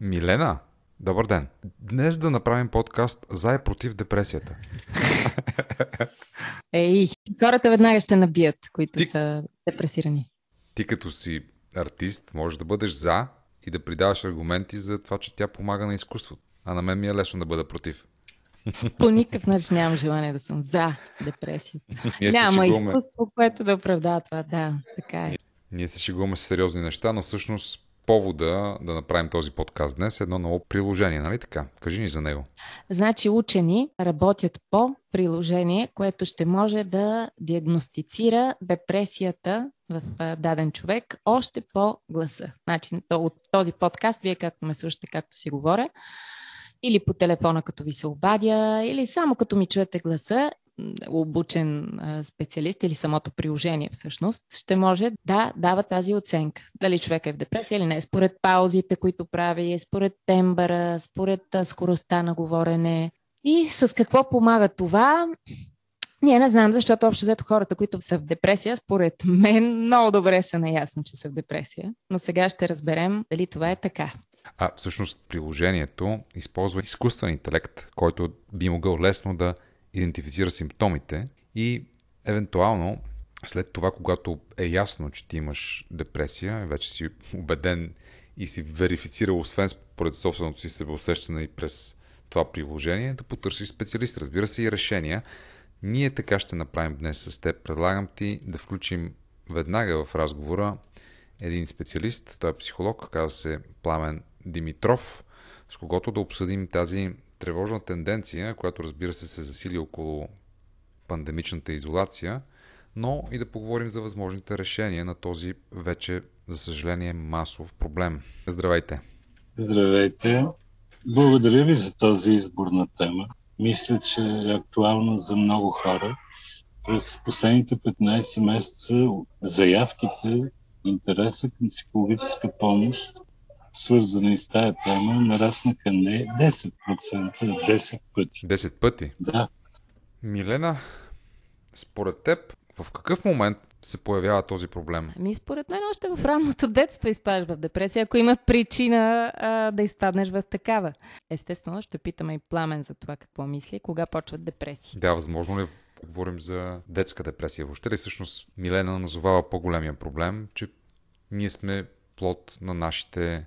Милена, добър ден. Днес да направим подкаст за и против депресията. Ей, хората веднага ще набият, които Ти- са депресирани. Ти като си артист можеш да бъдеш за и да придаваш аргументи за това, че тя помага на изкуството. А на мен ми е лесно да бъда против. По никакъв начин нямам желание да съм за депресията. Няма изкуство, което да оправдава това. Да, така е. ние се шегуваме с сериозни неща, но всъщност повода да направим този подкаст днес е едно ново приложение, нали така? Кажи ни за него. Значи учени работят по приложение, което ще може да диагностицира депресията в даден човек още по гласа. Значи то- от този подкаст, вие както ме слушате, както си говоря, или по телефона, като ви се обадя, или само като ми чуете гласа, обучен специалист или самото приложение всъщност, ще може да дава тази оценка. Дали човек е в депресия или не. Според паузите, които прави, според тембъра, според скоростта на говорене. И с какво помага това? Ние не знам, защото общо взето хората, които са в депресия, според мен много добре са наясно, че са в депресия. Но сега ще разберем дали това е така. А всъщност приложението използва изкуствен интелект, който би могъл лесно да идентифицира симптомите и евентуално след това, когато е ясно, че ти имаш депресия, вече си убеден и си верифицирал, освен според собственото си себеусещане и през това приложение, да потърсиш специалист. Разбира се и решения. Ние така ще направим днес с теб. Предлагам ти да включим веднага в разговора един специалист, той е психолог, казва се Пламен Димитров, с когото да обсъдим тази тревожна тенденция, която разбира се се засили около пандемичната изолация, но и да поговорим за възможните решения на този вече, за съжаление, масов проблем. Здравейте! Здравейте! Благодаря ви за този избор на тема. Мисля, че е актуално за много хора. През последните 15 месеца заявките, интереса към психологическа помощ, свързани с тая тема, нараснаха не 10%, а 10 пъти. 10 пъти. Да, Милена, според теб, в какъв момент се появява този проблем? Ами, според мен, още в ранното детство изпадаш в депресия, ако има причина а, да изпаднеш в такава. Естествено, ще питаме и Пламен за това какво мисли, кога почват депресии. Да, възможно ли е говорим за детска депресия? Въобще ли всъщност Милена назовава по-големия проблем, че ние сме плод на нашите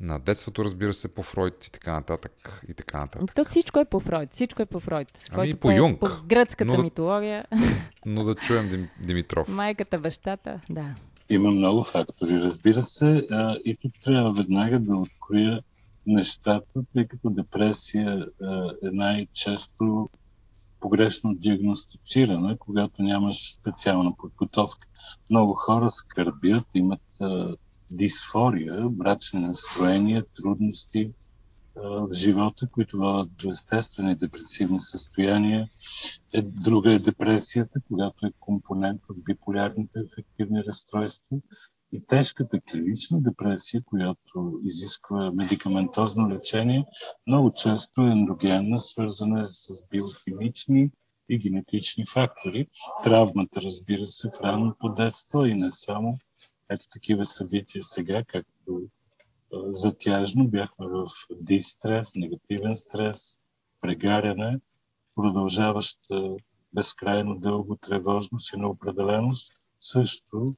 на детството, разбира се, по Фройд и така нататък и така нататък. То всичко е по Фройд, всичко е по Фройд. Ами по Юнг. По гръцката Но да- митология, Но да чуем Дим, Димитров. майката, бащата, да. има много фактори, разбира се. А, и тук трябва веднага да откроя нещата, тъй като депресия а, е най-често погрешно диагностицирана, когато нямаш специална подготовка. Много хора скърбят, имат а, дисфория, брачни настроения, трудности в живота, които водят до естествени депресивни състояния. Е, друга е депресията, която е компонент от биполярните афективни разстройства и тежката клинична депресия, която изисква медикаментозно лечение, много често е ендогенна, свързана е с биохимични и генетични фактори. Травмата, разбира се, в ранното детство и не само. Ето такива събития сега, както затяжно бяхме в дистрес, негативен стрес, прегаряне, продължаваща безкрайно дълго тревожност и неопределеност, също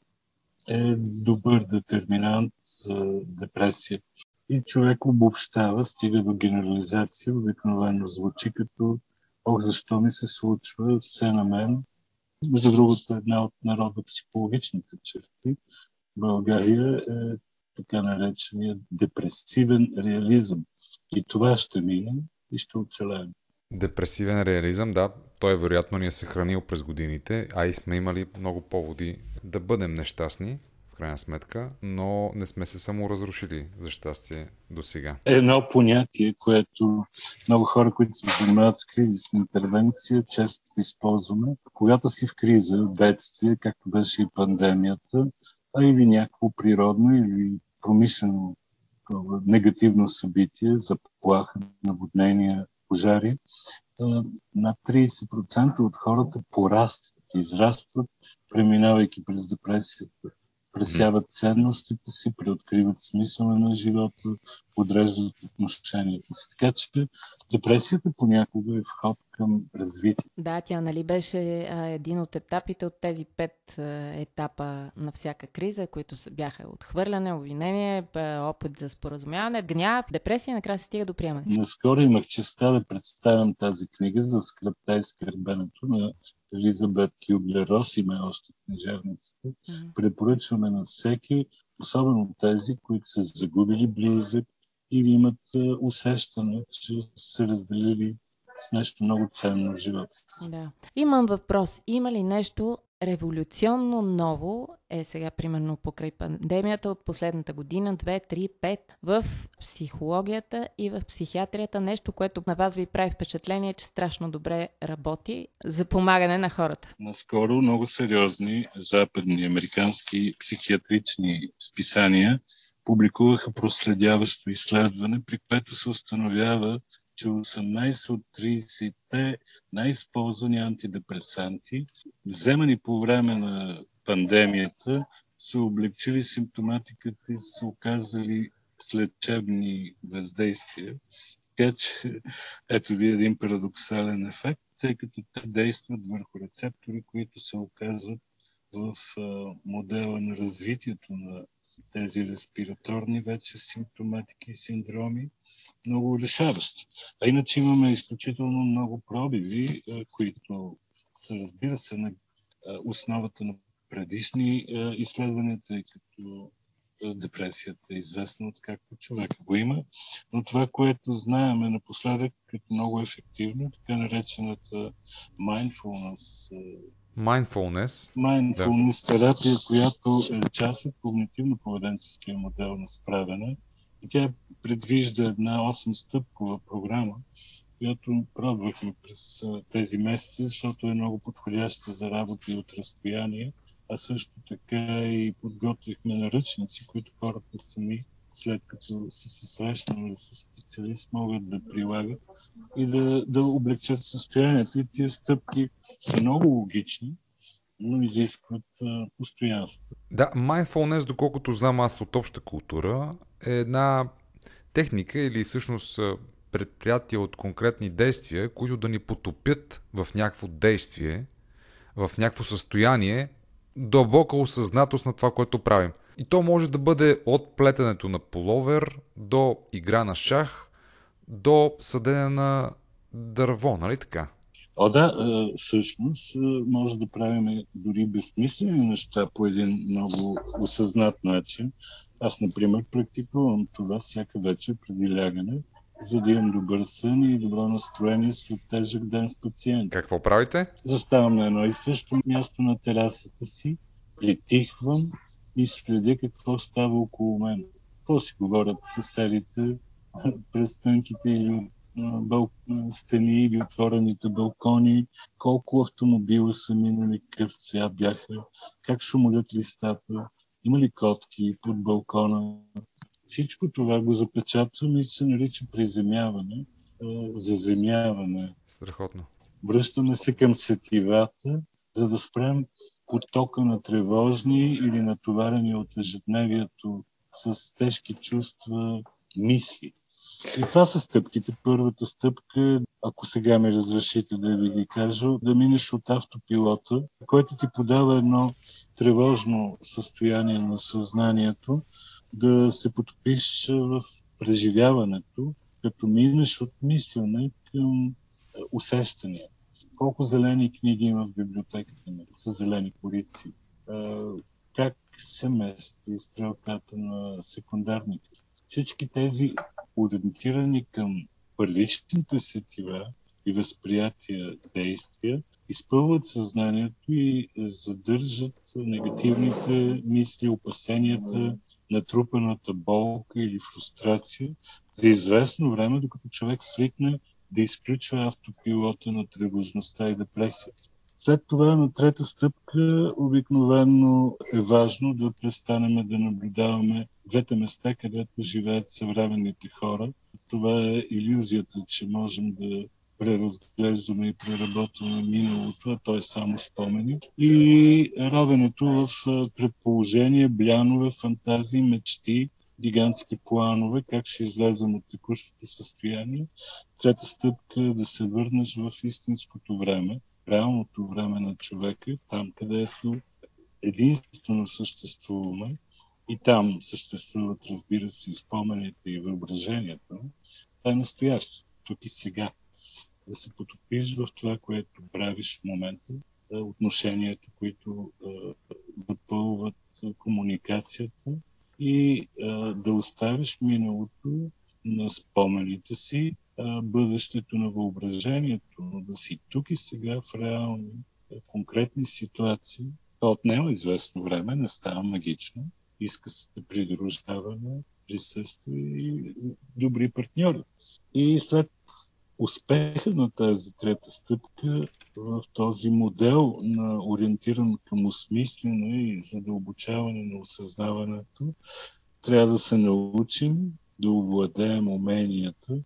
е добър детерминант за депресия. И човек обобщава, стига до генерализация, обикновено звучи като Ох, защо ми се случва все на мен. Между другото, една от народно-психологичните черти България е така наречения депресивен реализъм. И това ще мине и ще оцелеем. Депресивен реализъм, да, той вероятно ни е съхранил през годините, а и сме имали много поводи да бъдем нещастни, в крайна сметка, но не сме се само разрушили, за щастие, до сега. Едно понятие, което много хора, които се занимават с кризисна интервенция, често използваме. Когато си в криза, бедствие, както беше и пандемията, а или някакво природно или промишлено такова негативно събитие, заплаха, наводнения, пожари, над 30% от хората порастват, израстват, преминавайки през депресията. пресяват ценностите си, преоткриват смисъла на живота, подреждат отношенията си. Така че депресията понякога е вход към развитие. Да, тя нали беше а, един от етапите от тези пет а, етапа на всяка криза, които бяха отхвърляне, обвинение, опит за споразумяване, гняв, депресия, накрая се стига до приемане. Наскоро имах честа да представям тази книга за скръпта и скърбенето на Елизабет Кюблер Рос, има още книжевниците. Mm-hmm. Препоръчваме на всеки, особено тези, които са загубили близък или имат усещане, че са разделили с нещо много ценно в живота си. Да. Имам въпрос. Има ли нещо революционно ново, е сега примерно покрай пандемията от последната година, 2, 3, 5, в психологията и в психиатрията, нещо, което на вас ви прави впечатление, че страшно добре работи за помагане на хората? Наскоро много сериозни западни американски психиатрични списания публикуваха проследяващо изследване, при което се установява, че 18 от 30-те най-използвани антидепресанти, вземани по време на пандемията, са облегчили симптоматиката и са оказали следчебни въздействия. Така че ето ви един парадоксален ефект, тъй като те действат върху рецептори, които се оказват в модела на развитието на тези респираторни вече симптоматики и синдроми, много решаващи. А иначе имаме изключително много пробиви, които са, разбира се, на основата на предишни изследвания, тъй като депресията е известна от както човек го има. Но това, което знаеме напоследък като много ефективно, така наречената mindfulness Mindfulness. Mindfulness да. терапия, която е част от когнитивно-поведенческия модел на справяне. И тя предвижда една 8-стъпкова програма, която пробвахме през тези месеци, защото е много подходяща за работа и от разстояние, а също така и подготвихме наръчници, които хората сами, след като са се срещнали с специалист, могат да прилагат и да, да облегчат състоянието. И тия стъпки са много логични, но изискват постоянство. Да, mindfulness, доколкото знам аз от обща култура, е една техника или всъщност предприятия от конкретни действия, които да ни потопят в някакво действие, в някакво състояние, дълбока осъзнатост на това, което правим. И то може да бъде от плетенето на половер до игра на шах, до съдене на дърво, нали така? О, да, всъщност може да правим дори безсмислени неща по един много осъзнат начин. Аз, например, практикувам това всяка вечер преди лягане, за да имам добър сън и добро настроение след тежък ден с пациент. Какво правите? Заставам на едно и също място на терасата си, притихвам и следя какво става около мен. Какво си говорят съседите през тънките или бъл... стени или отворените балкони, колко автомобила са минали, какъв цвят бяха, как шумолят листата, има ли котки под балкона. Всичко това го запечатвам и се нарича приземяване, заземяване. Страхотно. Връщаме се към сетивата, за да спрем потока на тревожни или натоварени от ежедневието с тежки чувства мисли. И това са стъпките. Първата стъпка ако сега ми разрешите да ви ги кажа, да минеш от автопилота, който ти подава едно тревожно състояние на съзнанието, да се потопиш в преживяването, като минеш от мислене към усещания. Колко зелени книги има в библиотеката ми, са зелени корици. Как се мести стрелката на секундарните. Всички тези ориентирани към първичните сетива и възприятия действия, изпълват съзнанието и задържат негативните мисли, опасенията, натрупаната болка или фрустрация за известно време, докато човек свикне да изключва автопилота на тревожността и депресията. След това на трета стъпка обикновено е важно да престанем да наблюдаваме двете места, където живеят съвременните хора. Това е иллюзията, че можем да преразглеждаме и преработваме миналото, а то е само спомени. И ровенето в предположение, блянове, фантазии, мечти, гигантски планове, как ще излезем от текущото състояние. Трета стъпка е да се върнеш в истинското време, реалното време на човека, там където единствено съществуваме и там съществуват, разбира се, и спомените и въображението. Това е настояще, тук и сега. Да се потопиш в това, което правиш в момента, отношенията, които запълват комуникацията и да оставиш миналото на спомените си, бъдещето на въображението, но да си тук и сега в реални, конкретни ситуации. Това отнема известно време, не става магично. Иска се придружаване, присъствие и добри партньори. И след успеха на тази трета стъпка в този модел на ориентиран към осмислене и задълбочаване на осъзнаването, трябва да се научим да овладеем уменията,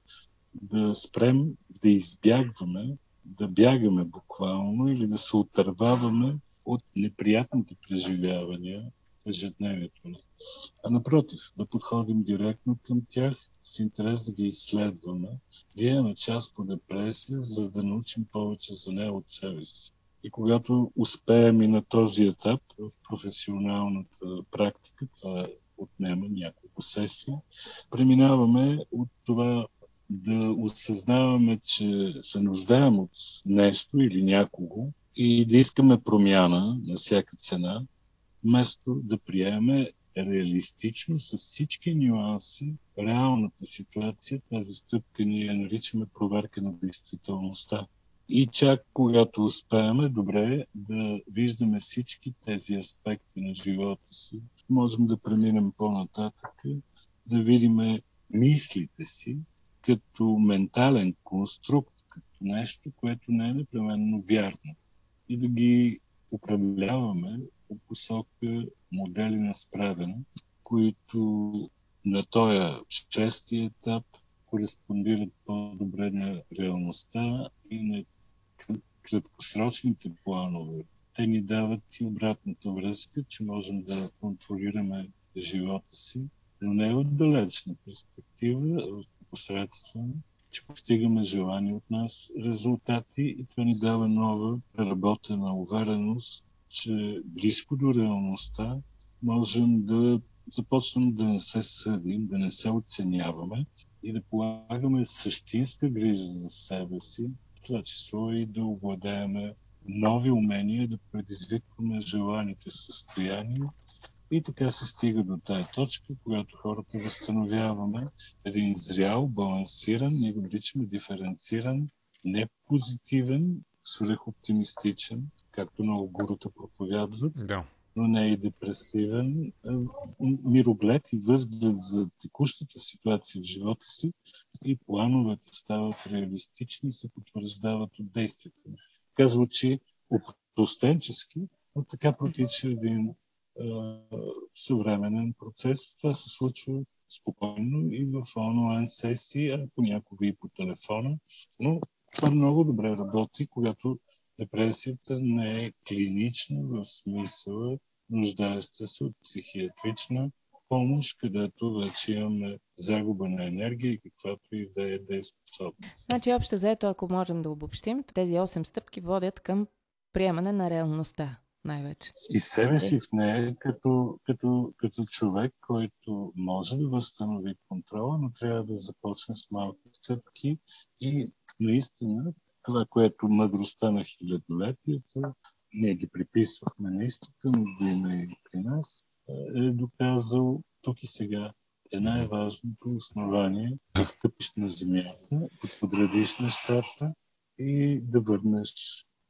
да спрем да избягваме, да бягаме буквално или да се отърваваме от неприятните преживявания в ежедневието ни. А напротив, да подходим директно към тях с интерес да ги изследваме, да имаме част по депресия, за да научим повече за нея от себе си. И когато успеем и на този етап в професионалната практика, това отнема няколко сесии, преминаваме от това да осъзнаваме, че се нуждаем от нещо или някого и да искаме промяна на всяка цена, вместо да приеме реалистично с всички нюанси реалната ситуация. Тази стъпка ние наричаме проверка на действителността. И чак когато успеем, добре да виждаме всички тези аспекти на живота си, можем да преминем по-нататък, да видим мислите си като ментален конструкт, като нещо, което не е непременно вярно. И да ги управляваме по посока модели на справяне, които на този шести етап кореспондират по-добре на реалността и на краткосрочните планове. Те ни дават и обратната връзка, че можем да контролираме живота си, но не от далечна перспектива, а посредством, че постигаме желани от нас резултати и това ни дава нова преработена увереност, че близко до реалността можем да започнем да не се съдим, да не се оценяваме и да полагаме същинска грижа за себе си, в това число и да овладееме нови умения, да предизвикваме желаните състояния. И така се стига до тая точка, когато хората възстановяваме един зрял, балансиран, ние го наричаме диференциран, не позитивен, свръхоптимистичен, както много гурута проповядват, да. но не и депресивен, мироглед и възглед за текущата ситуация в живота си и плановете стават реалистични и се потвърждават от действията. Казва, че опростенчески, но така протича един съвременен процес. Това се случва спокойно и в онлайн сесии, а понякога и по телефона. Но това много добре работи, когато депресията не е клинична в смисъла нуждаеща се от психиатрична помощ, където вече имаме загуба на енергия и каквато и да е дееспособност. Значи, общо заето, ако можем да обобщим, тези 8 стъпки водят към приемане на реалността най-вече. И себе си в нея като, като, като човек, който може да възстанови контрола, но трябва да започне с малки стъпки и наистина това, което мъдростта на хилядолетията, ние ги приписвахме на изтока, но го има и при нас, е доказал тук и сега е най-важното основание да стъпиш на земята, да подредиш нещата и да върнеш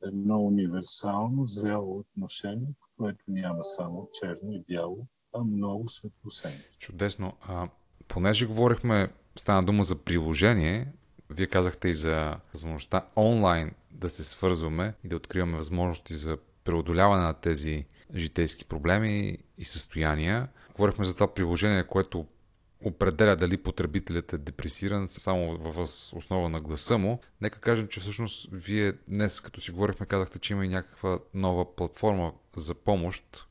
едно универсално, зряло отношение, в което няма само черно и бяло, а много светлосени. Чудесно. А, понеже говорихме, стана дума за приложение, вие казахте и за възможността онлайн да се свързваме и да откриваме възможности за преодоляване на тези житейски проблеми и състояния. Говорихме за това приложение, което определя дали потребителят е депресиран само в основа на гласа му. Нека кажем, че всъщност вие днес, като си говорихме, казахте, че има и някаква нова платформа за помощ.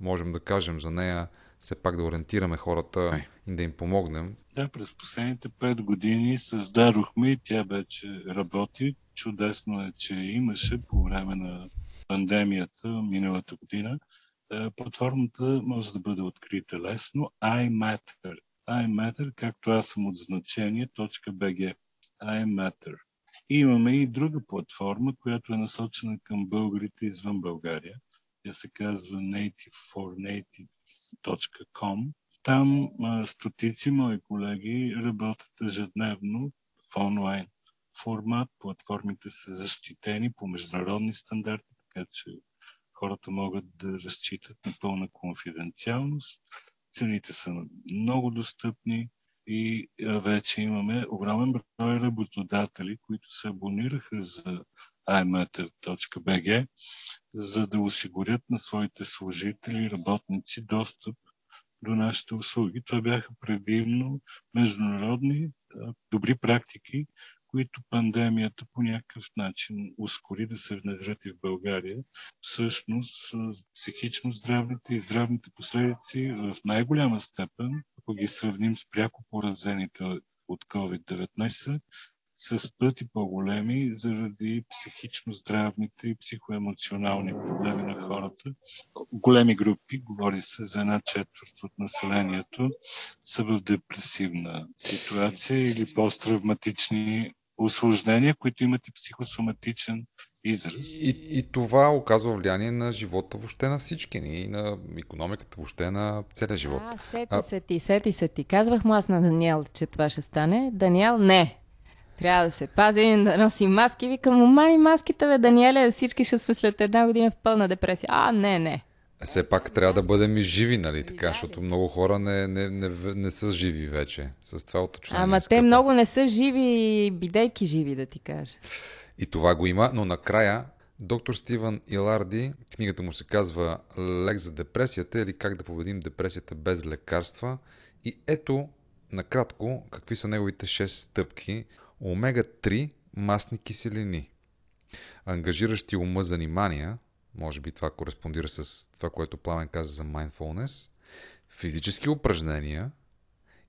Можем да кажем за нея все пак да ориентираме хората и да им помогнем. Да, през последните 5 години създадохме и тя вече работи. Чудесно е, че имаше по време на пандемията миналата година. Е, платформата може да бъде открита лесно. iMatter. iMatter, както аз съм от значение, .bg. iMatter. И имаме и друга платформа, която е насочена към българите извън България. Тя се казва nativefornatives.com. Там стотици мои колеги работят ежедневно в онлайн формат. Платформите са защитени по международни стандарти, така че хората могат да разчитат на пълна конфиденциалност. Цените са много достъпни и вече имаме огромен брой работодатели, които се абонираха за imatter.bg, за да осигурят на своите служители и работници достъп до нашите услуги. Това бяха предимно международни добри практики, които пандемията по някакъв начин ускори да се внедрят и в България. Всъщност, психично здравните и здравните последици в най-голяма степен, ако ги сравним с пряко поразените от COVID-19, с пъти по-големи заради психично-здравните и психоемоционални проблеми на хората. Големи групи, говори се за една четвърт от населението, са в депресивна ситуация или посттравматични осложнения, които имат и психосоматичен израз. И, и това оказва влияние на живота въобще на всички ни, и на економиката въобще на целия живот. А, сети а... се ти, сети се ти. Казвах му аз на Даниел, че това ще стане. Даниел, не. Трябва да се пазим, да носим маски. Викам, мани маските, бе, Даниеле, всички ще сме след една година в пълна депресия. А, не, не. Все пак трябва да бъдем и живи, нали така, защото много хора не, не, не, не са живи вече с това уточнение. Ама те много не са живи, бидейки живи, да ти кажа. И това го има, но накрая доктор Стивън Иларди, книгата му се казва Лек за депресията или как да победим депресията без лекарства. И ето, накратко, какви са неговите 6 стъпки. Омега-3 масни киселини, ангажиращи ума занимания, може би това кореспондира с това, което Пламен каза за mindfulness, физически упражнения,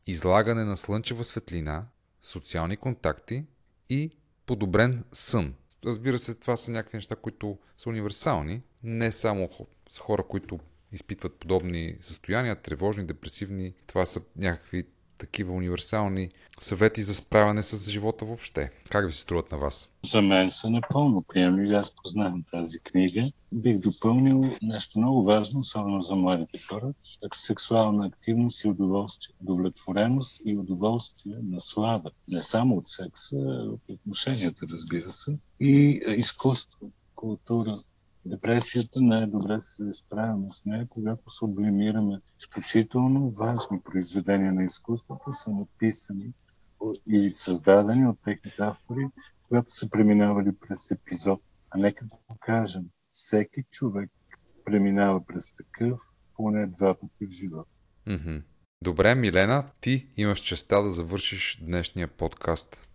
излагане на слънчева светлина, социални контакти и подобрен сън. Разбира се, това са някакви неща, които са универсални, не само с хора, които изпитват подобни състояния, тревожни, депресивни. Това са някакви такива универсални съвети за справяне с живота въобще. Как ви се струват на вас? За мен са напълно приемливи. Аз познавам тази книга. Бих допълнил нещо много важно, особено за младите хора. Сексуална активност и удоволствие. Удовлетвореност и удоволствие, наслада. Не само от секса, а от отношенията, разбира се. И изкуство, култура, депресията най-добре се справяме с нея, когато сублимираме изключително важни произведения на изкуството, са написани или създадени от техните автори, когато са преминавали през епизод. А нека да го кажем, всеки човек преминава през такъв поне два пъти в живота. Добре, Милена, ти имаш честа да завършиш днешния подкаст.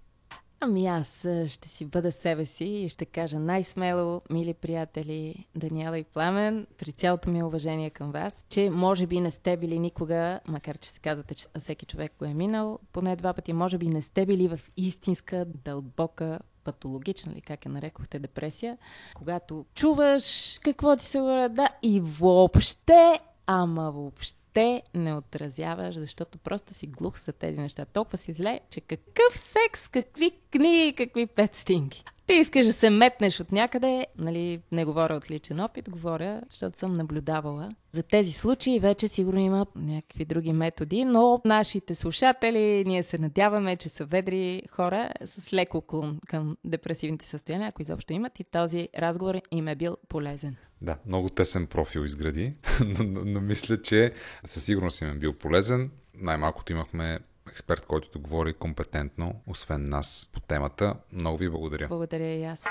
Ами аз ще си бъда себе си и ще кажа най-смело, мили приятели Даниела и Пламен, при цялото ми уважение към вас, че може би не сте били никога, макар че се казвате, че всеки човек го е минал, поне два пъти, може би не сте били в истинска, дълбока патологична ли, как я нарекохте, депресия, когато чуваш какво ти се говоря, да, и въобще, ама въобще те не отразяваш, защото просто си глух за тези неща. Толкова си зле, че какъв секс, какви книги, какви пет стинги. Ти искаш да се метнеш от някъде, нали, не говоря от личен опит, говоря, защото съм наблюдавала. За тези случаи вече сигурно има някакви други методи, но нашите слушатели, ние се надяваме, че са ведри хора с леко клон към депресивните състояния, ако изобщо имат и този разговор им е бил полезен. Да, много тесен профил изгради, но, но, но мисля, че със сигурност им е бил полезен. Най-малкото имахме експерт, който да говори компетентно, освен нас по темата. Много ви благодаря. Благодаря и аз.